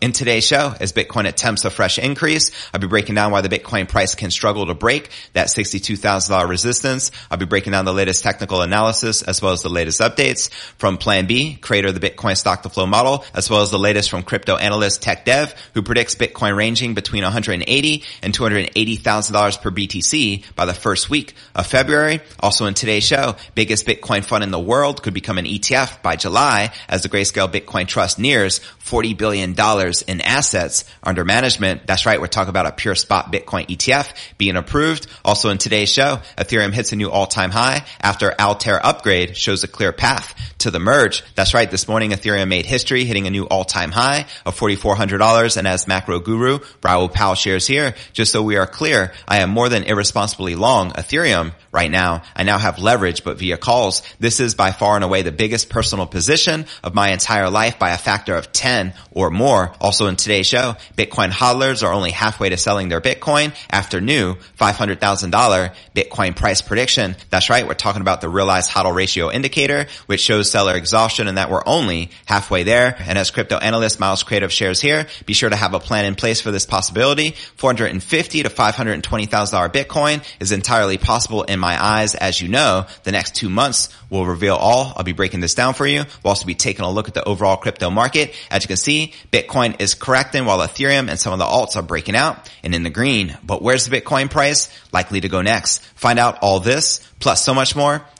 In today's show, as Bitcoin attempts a fresh increase, I'll be breaking down why the Bitcoin price can struggle to break that $62,000 resistance. I'll be breaking down the latest technical analysis as well as the latest updates from Plan B, creator of the Bitcoin stock to flow model, as well as the latest from crypto analyst Tech Dev, who predicts Bitcoin ranging between 180 and $280,000 per BTC by the first week of February. Also in today's show, biggest Bitcoin fund in the world could become an ETF by July as the Grayscale Bitcoin Trust nears $40 billion in assets under management. That's right. We're talking about a pure spot Bitcoin ETF being approved. Also in today's show, Ethereum hits a new all-time high after Altair upgrade shows a clear path to the merge. That's right. This morning, Ethereum made history hitting a new all-time high of $4,400. And as macro guru, Raoul Pal shares here, just so we are clear, I am more than irresponsibly long Ethereum right now. I now have leverage, but via calls. This is by far and away the biggest personal position of my entire life by a factor of 10 or more. Also in today's show, Bitcoin hodlers are only halfway to selling their Bitcoin after new $500,000 Bitcoin price prediction. That's right. We're talking about the realized hodl ratio indicator, which shows seller exhaustion and that we're only halfway there. And as crypto analyst Miles Creative shares here, be sure to have a plan in place for this possibility. 450 to $520,000 Bitcoin is entirely possible in my eyes. As you know, the next two months will reveal all. I'll be breaking this down for you. We'll also be taking a look at the overall crypto market. As you can see, Bitcoin is correcting while Ethereum and some of the alts are breaking out and in the green. But where's the Bitcoin price likely to go next? Find out all this plus so much more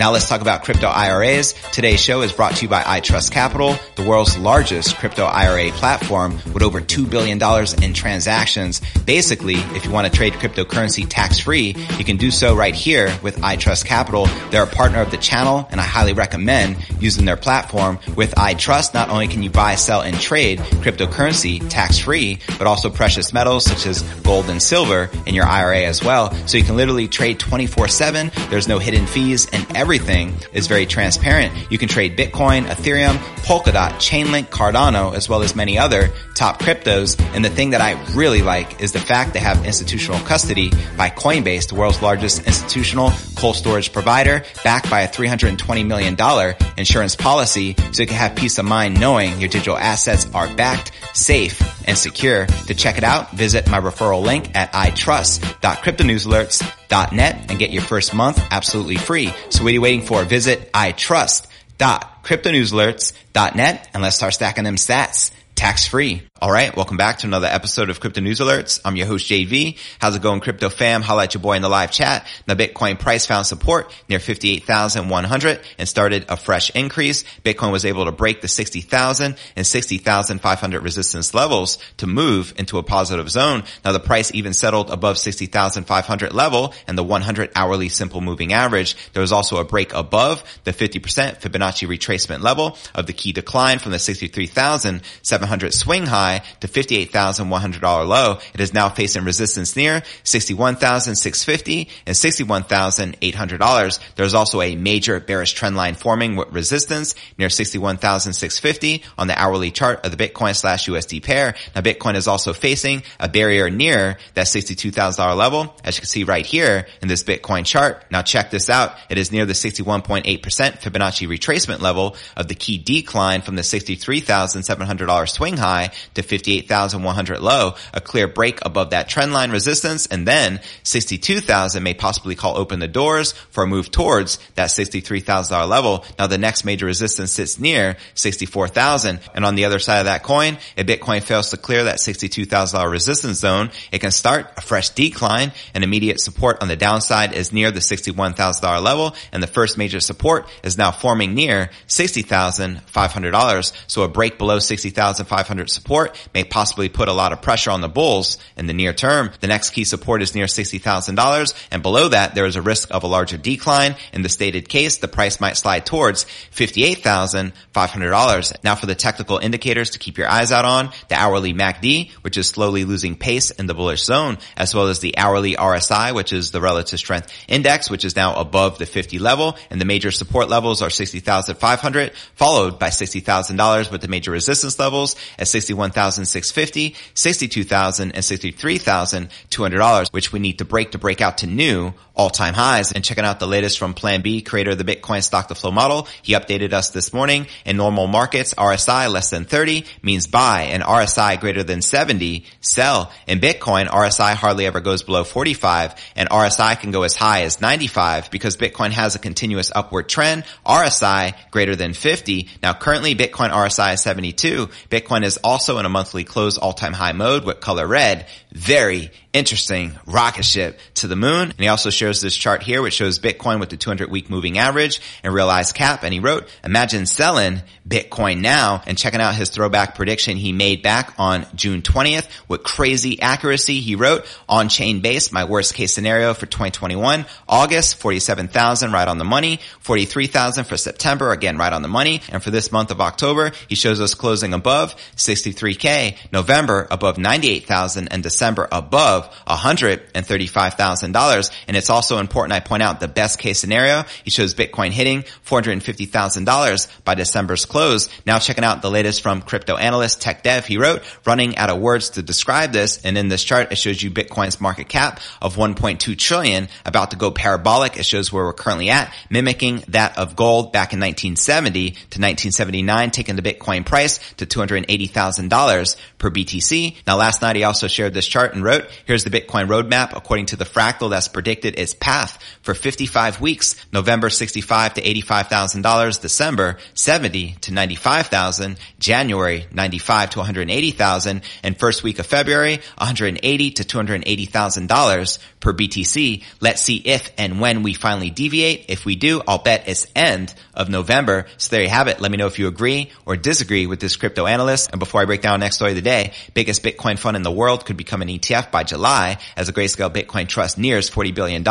Now let's talk about crypto IRAs. Today's show is brought to you by iTrust Capital, the world's largest crypto IRA platform with over $2 billion in transactions. Basically, if you want to trade cryptocurrency tax free, you can do so right here with iTrust Capital. They're a partner of the channel and I highly recommend using their platform. With iTrust, not only can you buy, sell, and trade cryptocurrency tax free, but also precious metals such as gold and silver in your IRA as well. So you can literally trade 24 seven. There's no hidden fees and everything is very transparent. You can trade Bitcoin, Ethereum, Polkadot, Chainlink, Cardano, as well as many other top cryptos. And the thing that I really like is the fact they have institutional custody by Coinbase, the world's largest institutional cold storage provider, backed by a $320 million insurance policy. So you can have peace of mind knowing your digital assets are backed, safe, and secure. To check it out, visit my referral link at itrust.cryptonewsalerts.com itrust.net and get your first month absolutely free. So what are you waiting for? Visit itrust.cryptonewsalerts.net and let's start stacking them sats tax free. All right. Welcome back to another episode of Crypto News Alerts. I'm your host, JV. How's it going, crypto fam? Holla at your boy in the live chat. The Bitcoin price found support near 58,100 and started a fresh increase. Bitcoin was able to break the 60,000 and 60,500 resistance levels to move into a positive zone. Now the price even settled above 60,500 level and the 100 hourly simple moving average. There was also a break above the 50% Fibonacci retracement level of the key decline from the 63,700 swing high to $58,100 low. It is now facing resistance near $61,650 and $61,800. There's also a major bearish trend line forming with resistance near $61,650 on the hourly chart of the Bitcoin slash USD pair. Now Bitcoin is also facing a barrier near that $62,000 level, as you can see right here in this Bitcoin chart. Now check this out. It is near the 61.8% Fibonacci retracement level of the key decline from the $63,700 swing high to to 58,100 low, a clear break above that trend line resistance, and then 62,000 may possibly call open the doors for a move towards that $63,000 level. Now the next major resistance sits near 64,000. And on the other side of that coin, if Bitcoin fails to clear that $62,000 resistance zone, it can start a fresh decline and immediate support on the downside is near the $61,000 level. And the first major support is now forming near $60,500. So a break below $60,500 60,500 support may possibly put a lot of pressure on the bulls in the near term. The next key support is near $60,000 and below that there is a risk of a larger decline. In the stated case, the price might slide towards $58,500. Now for the technical indicators to keep your eyes out on, the hourly MACD, which is slowly losing pace in the bullish zone, as well as the hourly RSI, which is the relative strength index, which is now above the 50 level. And the major support levels are 60,500, followed by $60,000 with the major resistance levels at 61,650, 62,000 and $63,200, which we need to break to break out to new all-time highs and checking out the latest from Plan B, creator of the Bitcoin stock to flow model. He updated us this morning in normal markets, RSI less than 30 means buy and RSI greater than 70, sell. In Bitcoin, RSI hardly ever goes below 45 and RSI can go as high as 95 because Bitcoin has a continuous upward trend. RSI greater than 50. Now currently Bitcoin RSI is 72. Bitcoin is also in a monthly close all-time high mode with color red. Very interesting rocket ship to the moon. And he also shares this chart here, which shows Bitcoin with the 200 week moving average and realized cap. And he wrote, imagine selling Bitcoin now and checking out his throwback prediction he made back on June 20th with crazy accuracy. He wrote on chain base, my worst case scenario for 2021, August, 47,000 right on the money, 43,000 for September, again right on the money. And for this month of October, he shows us closing above 63k, November above 98,000 and December above $135,000. And it's also important I point out the best case scenario. He shows Bitcoin hitting $450,000 by December's close. Now checking out the latest from crypto analyst Tech Dev. He wrote, running out of words to describe this. And in this chart, it shows you Bitcoin's market cap of 1.2 trillion about to go parabolic. It shows where we're currently at, mimicking that of gold back in 1970 to 1979, taking the Bitcoin price to $280,000 per BTC. Now last night he also shared this chart and wrote, here's the Bitcoin roadmap according to the fractal that's predicted its path for 55 weeks, November 65 to $85,000, December 70 to 95,000, January 95 to 180,000, and first week of February 180 to $280,000 per BTC. Let's see if and when we finally deviate. If we do, I'll bet it's end of November. So there you have it. Let me know if you agree or disagree with this crypto analyst. And before I break down next story of the day, biggest Bitcoin fund in the world could become an ETF by July as the Grayscale Bitcoin Trust nears $40 billion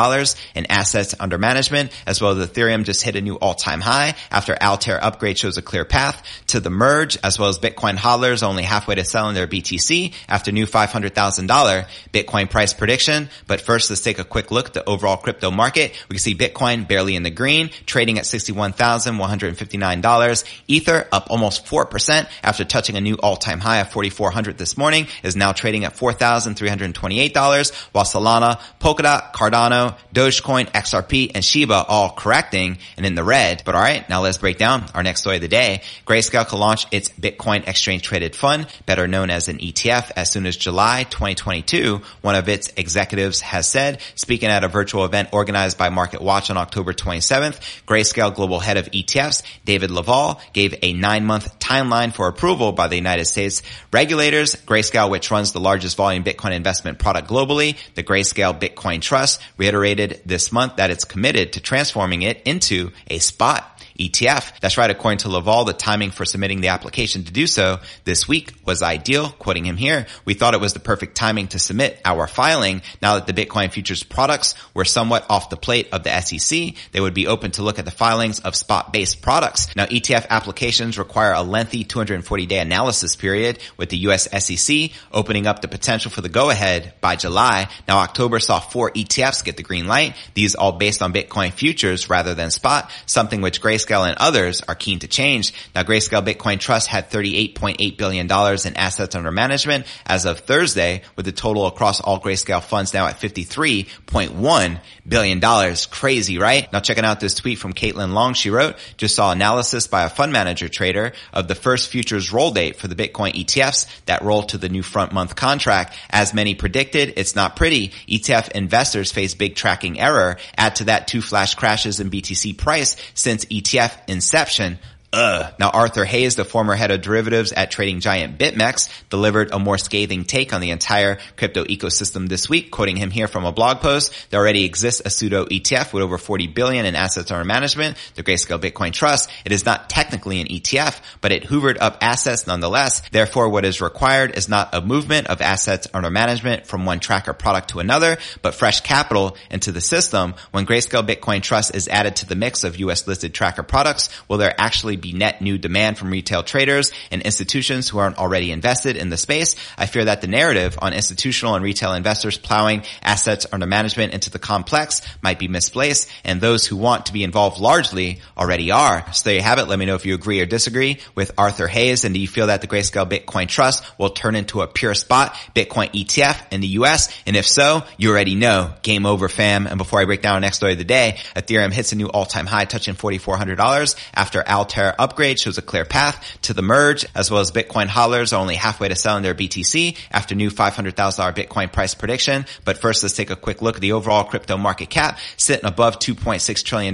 in assets under management, as well as Ethereum just hit a new all-time high after Altair upgrade shows a clear path to the merge, as well as Bitcoin hodlers only halfway to selling their BTC after new $500,000 Bitcoin price prediction. But first, let's take a quick look at the overall crypto market. We can see Bitcoin barely in the green, trading at $61,159. Ether up almost 4% after touching a new all-time high of 4,400 this morning, is now trading at $4,328, while Solana, Polkadot, Cardano, Dogecoin, XRP, and Shiba all correcting and in the red. But alright, now let's break down our next story of the day. Grayscale can launch its Bitcoin exchange traded fund, better known as an ETF, as soon as July 2022. One of its executives has said, speaking at a virtual event organized by Market Watch on October 27th, Grayscale global head of ETFs, David LaValle, gave a nine month timeline for approval by the United States regulators. Grayscale, which runs the largest volume Bitcoin investment product globally, the Grayscale Bitcoin Trust, reiterated this month that it's committed to transforming it into a spot ETF. That's right. According to LaValle, the timing for submitting the application to do so this week was ideal. Quoting him here, we thought it was the perfect timing to submit our filing. Now that the Bitcoin futures products were somewhat off the plate of the SEC, they would be open to look at the filings of spot-based products. Now ETF applications require a lengthy 240 day analysis period with the US SEC opening up the potential for the go ahead by July. Now October saw four ETFs get the green light. These all based on Bitcoin futures rather than spot, something which Grayscale Grayscale and others are keen to change. Now Grayscale Bitcoin Trust had $38.8 billion in assets under management as of Thursday with the total across all Grayscale funds now at $53.1 billion. Crazy, right? Now checking out this tweet from Caitlin Long. She wrote, just saw analysis by a fund manager trader of the first futures roll date for the Bitcoin ETFs that roll to the new front month contract. As many predicted, it's not pretty. ETF investors face big tracking error. Add to that two flash crashes in BTC price since ETF Inception Ugh. Now Arthur Hayes, the former head of derivatives at trading giant BitMEX, delivered a more scathing take on the entire crypto ecosystem this week, quoting him here from a blog post. There already exists a pseudo ETF with over 40 billion in assets under management, the Grayscale Bitcoin Trust. It is not technically an ETF, but it hoovered up assets nonetheless. Therefore, what is required is not a movement of assets under management from one tracker product to another, but fresh capital into the system. When Grayscale Bitcoin Trust is added to the mix of US listed tracker products, will there actually be net new demand from retail traders and institutions who aren't already invested in the space. I fear that the narrative on institutional and retail investors plowing assets under management into the complex might be misplaced and those who want to be involved largely already are. So there you have it. Let me know if you agree or disagree with Arthur Hayes and do you feel that the Grayscale Bitcoin Trust will turn into a pure spot Bitcoin ETF in the US? And if so, you already know game over fam. And before I break down our next story of the day, Ethereum hits a new all-time high touching $4,400 after Altair upgrade shows a clear path to the merge, as well as Bitcoin hodlers are only halfway to selling their BTC after new $500,000 Bitcoin price prediction. But first, let's take a quick look at the overall crypto market cap, sitting above $2.6 trillion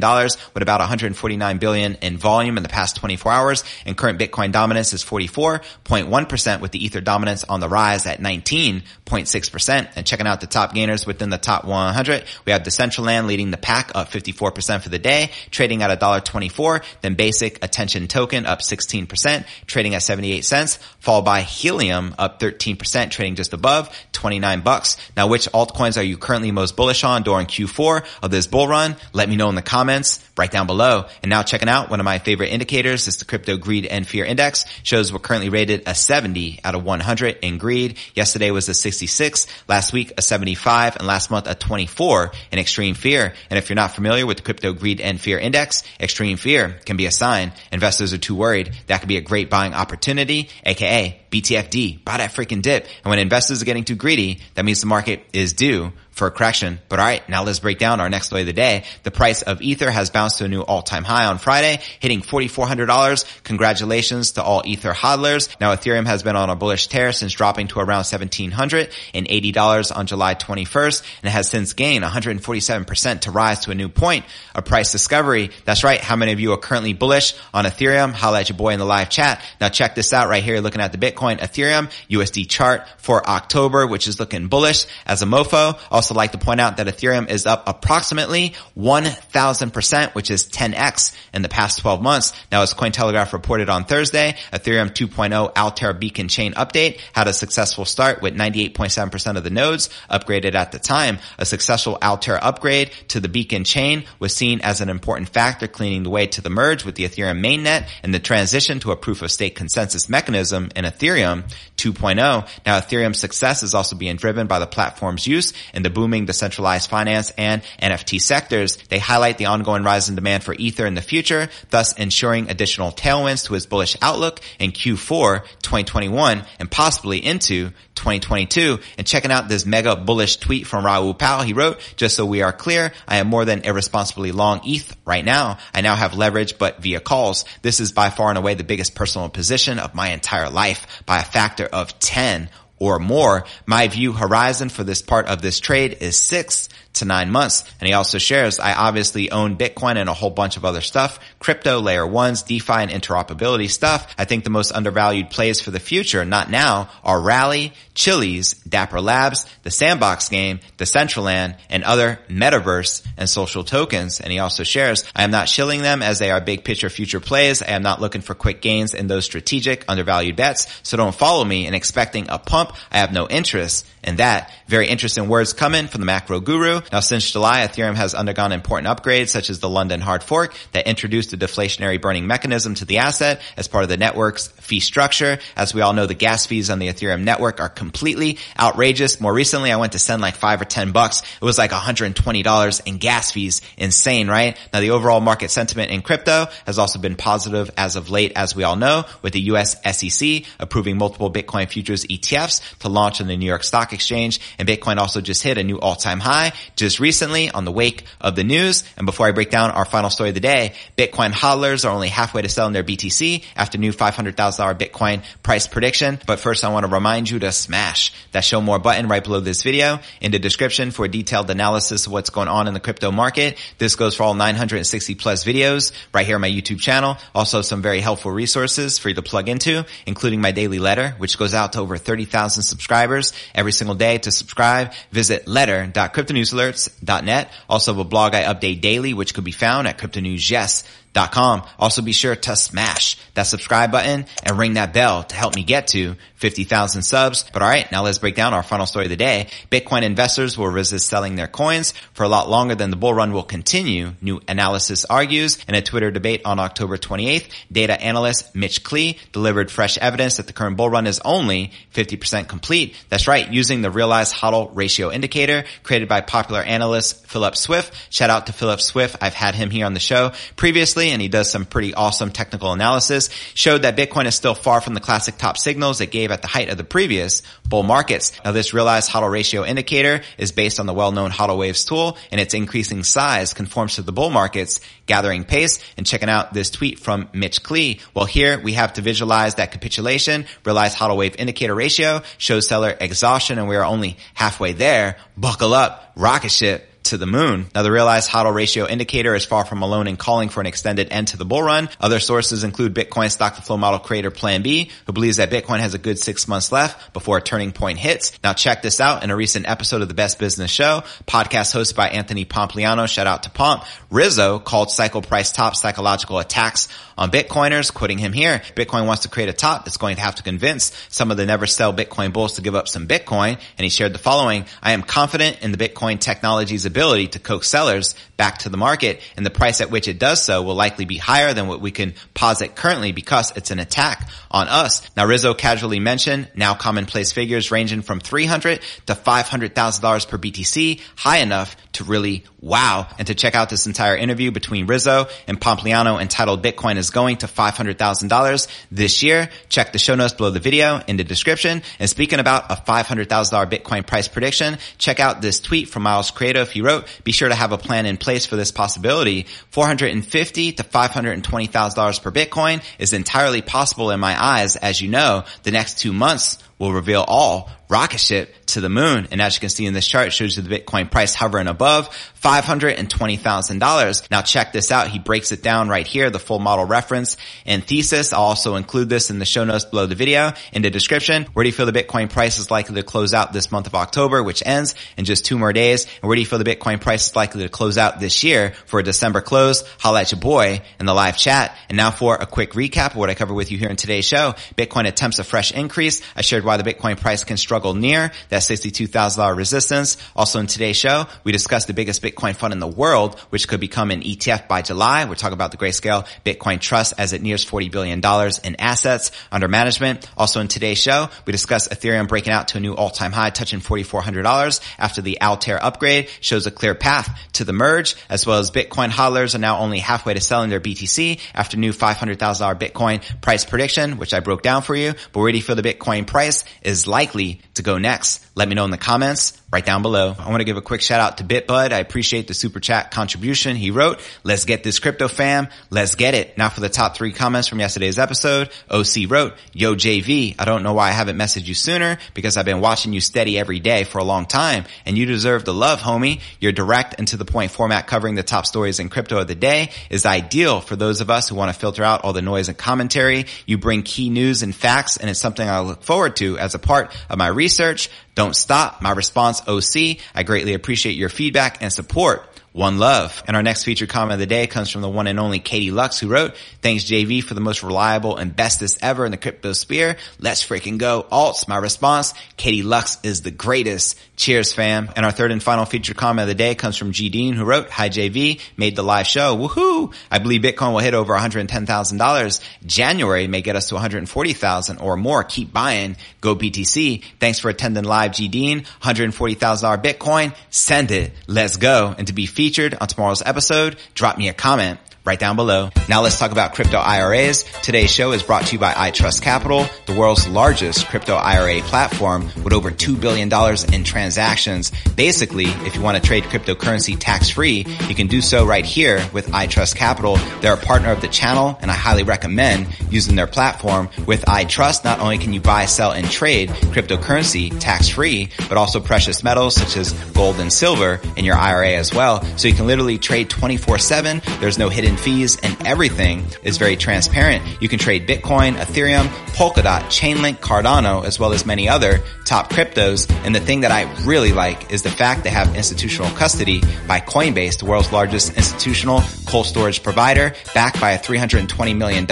with about 149 billion in volume in the past 24 hours. And current Bitcoin dominance is 44.1% with the Ether dominance on the rise at 19.6%. And checking out the top gainers within the top 100, we have Decentraland leading the pack up 54% for the day, trading at $1.24. Then Basic, attention token up 16%, trading at 78 cents, followed by Helium up 13%, trading just above 29 bucks. Now, which altcoins are you currently most bullish on during Q4 of this bull run? Let me know in the comments right down below. And now checking out one of my favorite indicators is the crypto greed and fear index shows we're currently rated a 70 out of 100 in greed. Yesterday was a 66, last week a 75 and last month a 24 in extreme fear. And if you're not familiar with the crypto greed and fear index, extreme fear can be a sign investors are too worried. That could be a great buying opportunity, aka BTFD, buy that freaking dip. And when investors are getting too greedy, that means the market is due for a correction. But all right, now let's break down our next story of the day. The price of Ether has bounced to a new all-time high on Friday, hitting $4,400. Congratulations to all Ether hodlers. Now Ethereum has been on a bullish tear since dropping to around $1,780 on July 21st and it has since gained 147% to rise to a new point of price discovery. That's right. How many of you are currently bullish on Ethereum? Holla at your boy in the live chat. Now check this out right here, looking at the Bitcoin Ethereum USD chart for October, which is looking bullish as a mofo. Also also like to point out that Ethereum is up approximately 1000%, which is 10x in the past 12 months. Now, as Cointelegraph reported on Thursday, Ethereum 2.0 Altair Beacon Chain update had a successful start with 98.7% of the nodes upgraded at the time. A successful Altair upgrade to the Beacon chain was seen as an important factor cleaning the way to the merge with the Ethereum mainnet and the transition to a proof of stake consensus mechanism in Ethereum 2.0. Now, Ethereum's success is also being driven by the platform's use in the booming decentralized finance and NFT sectors. They highlight the ongoing rise in demand for Ether in the future, thus ensuring additional tailwinds to his bullish outlook in Q4 2021 and possibly into 2022 and checking out this mega bullish tweet from Raoul Pal. He wrote, just so we are clear, I am more than irresponsibly long ETH right now. I now have leverage, but via calls. This is by far and away the biggest personal position of my entire life by a factor of 10 or more. My view horizon for this part of this trade is six to nine months. And he also shares, I obviously own Bitcoin and a whole bunch of other stuff, crypto, layer ones, DeFi and interoperability stuff. I think the most undervalued plays for the future, not now, are Rally, Chiliz, Dapper Labs, the Sandbox game, the Decentraland, and other metaverse and social tokens. And he also shares, I am not shilling them as they are big picture future plays. I am not looking for quick gains in those strategic undervalued bets. So don't follow me in expecting a pump. I have no interest in that. Very interesting words coming from the macro guru. Now, since July, Ethereum has undergone important upgrades such as the London hard fork that introduced a deflationary burning mechanism to the asset as part of the network's fee structure. As we all know, the gas fees on the Ethereum network are completely outrageous. More recently, I went to send like five or 10 bucks. It was like $120 in gas fees. Insane, right? Now, the overall market sentiment in crypto has also been positive as of late, as we all know, with the US SEC approving multiple Bitcoin futures ETFs to launch on the New York Stock Exchange. And Bitcoin also just hit a new all-time high just recently on the wake of the news. And before I break down our final story of the day, Bitcoin hodlers are only halfway to selling their BTC after new $500,000 $62,000 Bitcoin price prediction. But first I want to remind you to smash that show more button right below this video in the description for a detailed analysis of what's going on in the crypto market. This goes for all 960 plus videos right here on my YouTube channel. Also some very helpful resources for you to plug into, including my daily letter, which goes out to over 30,000 subscribers every single day. To subscribe, visit letter.cryptonewsalerts.net. Also have a blog I update daily, which could be found at cryptonewsyes.com Com. Also be sure to smash that subscribe button and ring that bell to help me get to 50,000 subs. But all right, now let's break down our final story of the day. Bitcoin investors will resist selling their coins for a lot longer than the bull run will continue. New analysis argues in a Twitter debate on October 28th, data analyst Mitch Klee delivered fresh evidence that the current bull run is only 50% complete. That's right, using the realized hodl ratio indicator created by popular analyst Philip Swift. Shout out to Philip Swift. I've had him here on the show previously and he does some pretty awesome technical analysis. Showed that Bitcoin is still far from the classic top signals it gave at the height of the previous bull markets. Now this realized hodl ratio indicator is based on the well-known hodl waves tool and its increasing size conforms to the bull markets gathering pace and checking out this tweet from Mitch Klee. Well here we have to visualize that capitulation, realized hodl wave indicator ratio shows seller exhaustion and we are only halfway there. Buckle up, rocket ship to the moon. Now the realized hodl ratio indicator is far from alone in calling for an extended end to the bull run. Other sources include Bitcoin stock to flow model creator Plan B, who believes that Bitcoin has a good six months left before a turning point hits. Now check this out in a recent episode of the Best Business Show, podcast hosted by Anthony Pompliano. Shout out to Pomp. Rizzo called cycle price top psychological attacks on Bitcoiners, quoting him here. Bitcoin wants to create a top. It's going to have to convince some of the never sell Bitcoin bulls to give up some Bitcoin. And he shared the following. I am confident in the Bitcoin technology's ability to coax sellers back to the market and the price at which it does so will likely be higher than what we can posit currently because it's an attack on us. Now Rizzo casually mentioned now commonplace figures ranging from 300 to $500,000 per BTC, high enough to really wow. And to check out this entire interview between Rizzo and Pompliano entitled Bitcoin is going to $500,000 this year, check the show notes below the video in the description. And speaking about a $500,000 Bitcoin price prediction, check out this tweet from Miles Creative. He wrote, be sure to have a plan in place for this possibility. 450 to $520,000 per Bitcoin is entirely possible in my eyes. As you know, the next two months will reveal all rocket ship to the moon. And as you can see in this chart, shows you the Bitcoin price hovering above $520,000. Now check this out. He breaks it down right here, the full model reference and thesis. I'll also include this in the show notes below the video in the description. Where do you feel the Bitcoin price is likely to close out this month of October, which ends in just two more days? And where do you feel the Bitcoin price is likely to close out this year for a December close? Holla at your boy in the live chat. And now for a quick recap of what I covered with you here in today's show. Bitcoin attempts a fresh increase. I shared why the Bitcoin price can near that $62,000 resistance. Also in today's show, we discussed the biggest Bitcoin fund in the world, which could become an ETF by July. We're talking about the Grayscale Bitcoin Trust as it nears $40 billion in assets under management. Also in today's show, we discussed Ethereum breaking out to a new all-time high, touching $4,400 after the Altair upgrade shows a clear path to the merge, as well as Bitcoin hodlers are now only halfway to selling their BTC after new $500,000 Bitcoin price prediction, which I broke down for you. But where do you feel the Bitcoin price is likely to go next? Let me know in the comments right down below. I want to give a quick shout out to BitBud. I appreciate the super chat contribution. He wrote, let's get this crypto fam. Let's get it. Now for the top three comments from yesterday's episode. OC wrote, yo JV, I don't know why I haven't messaged you sooner because I've been watching you steady every day for a long time and you deserve the love, homie. Your direct and to the point format covering the top stories in crypto of the day is ideal for those of us who want to filter out all the noise and commentary. You bring key news and facts and it's something I look forward to as a part of my research. Don't stop. My response, OC. I greatly appreciate your feedback and support. One love. And our next featured comment of the day comes from the one and only Katie Lux who wrote, thanks JV for the most reliable and bestest ever in the crypto sphere. Let's freaking go. Alts. My response, Katie Lux is the greatest. Cheers fam. And our third and final featured comment of the day comes from G Dean who wrote, hi JV, made the live show. Woohoo. I believe Bitcoin will hit over $110,000. January may get us to 140,000 or more. Keep buying. Go BTC. Thanks for attending live G Dean. $140,000 Bitcoin. Send it. Let's go. And to be featured on tomorrow's episode, drop me a comment right down below. Now let's talk about crypto IRAs. Today's show is brought to you by iTrust Capital, the world's largest crypto IRA platform with over $2 billion in transactions. Basically, if you want to trade cryptocurrency tax free, you can do so right here with iTrust Capital. They're a partner of the channel and I highly recommend using their platform. With iTrust, not only can you buy, sell, and trade cryptocurrency tax free, but also precious metals such as gold and silver in your IRA as well. So you can literally trade 24 seven. There's no hidden fees and everything is very transparent. You can trade Bitcoin, Ethereum, Polkadot, Chainlink, Cardano, as well as many other top cryptos. And the thing that I really like is the fact they have institutional custody by Coinbase, the world's largest institutional cold storage provider, backed by a $320 million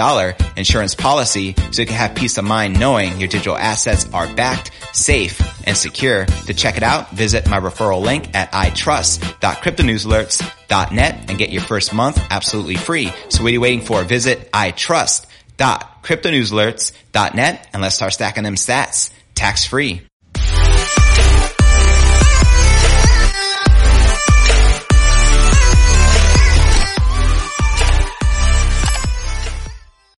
insurance policy. So you can have peace of mind knowing your digital assets are backed, safe, and secure. To check it out, visit my referral link at itrust.cryptonewsalerts.net and get your first month absolutely free. So what are you waiting for? Visit itrust.cryptonewsalerts.net and let's start stacking them sats tax free.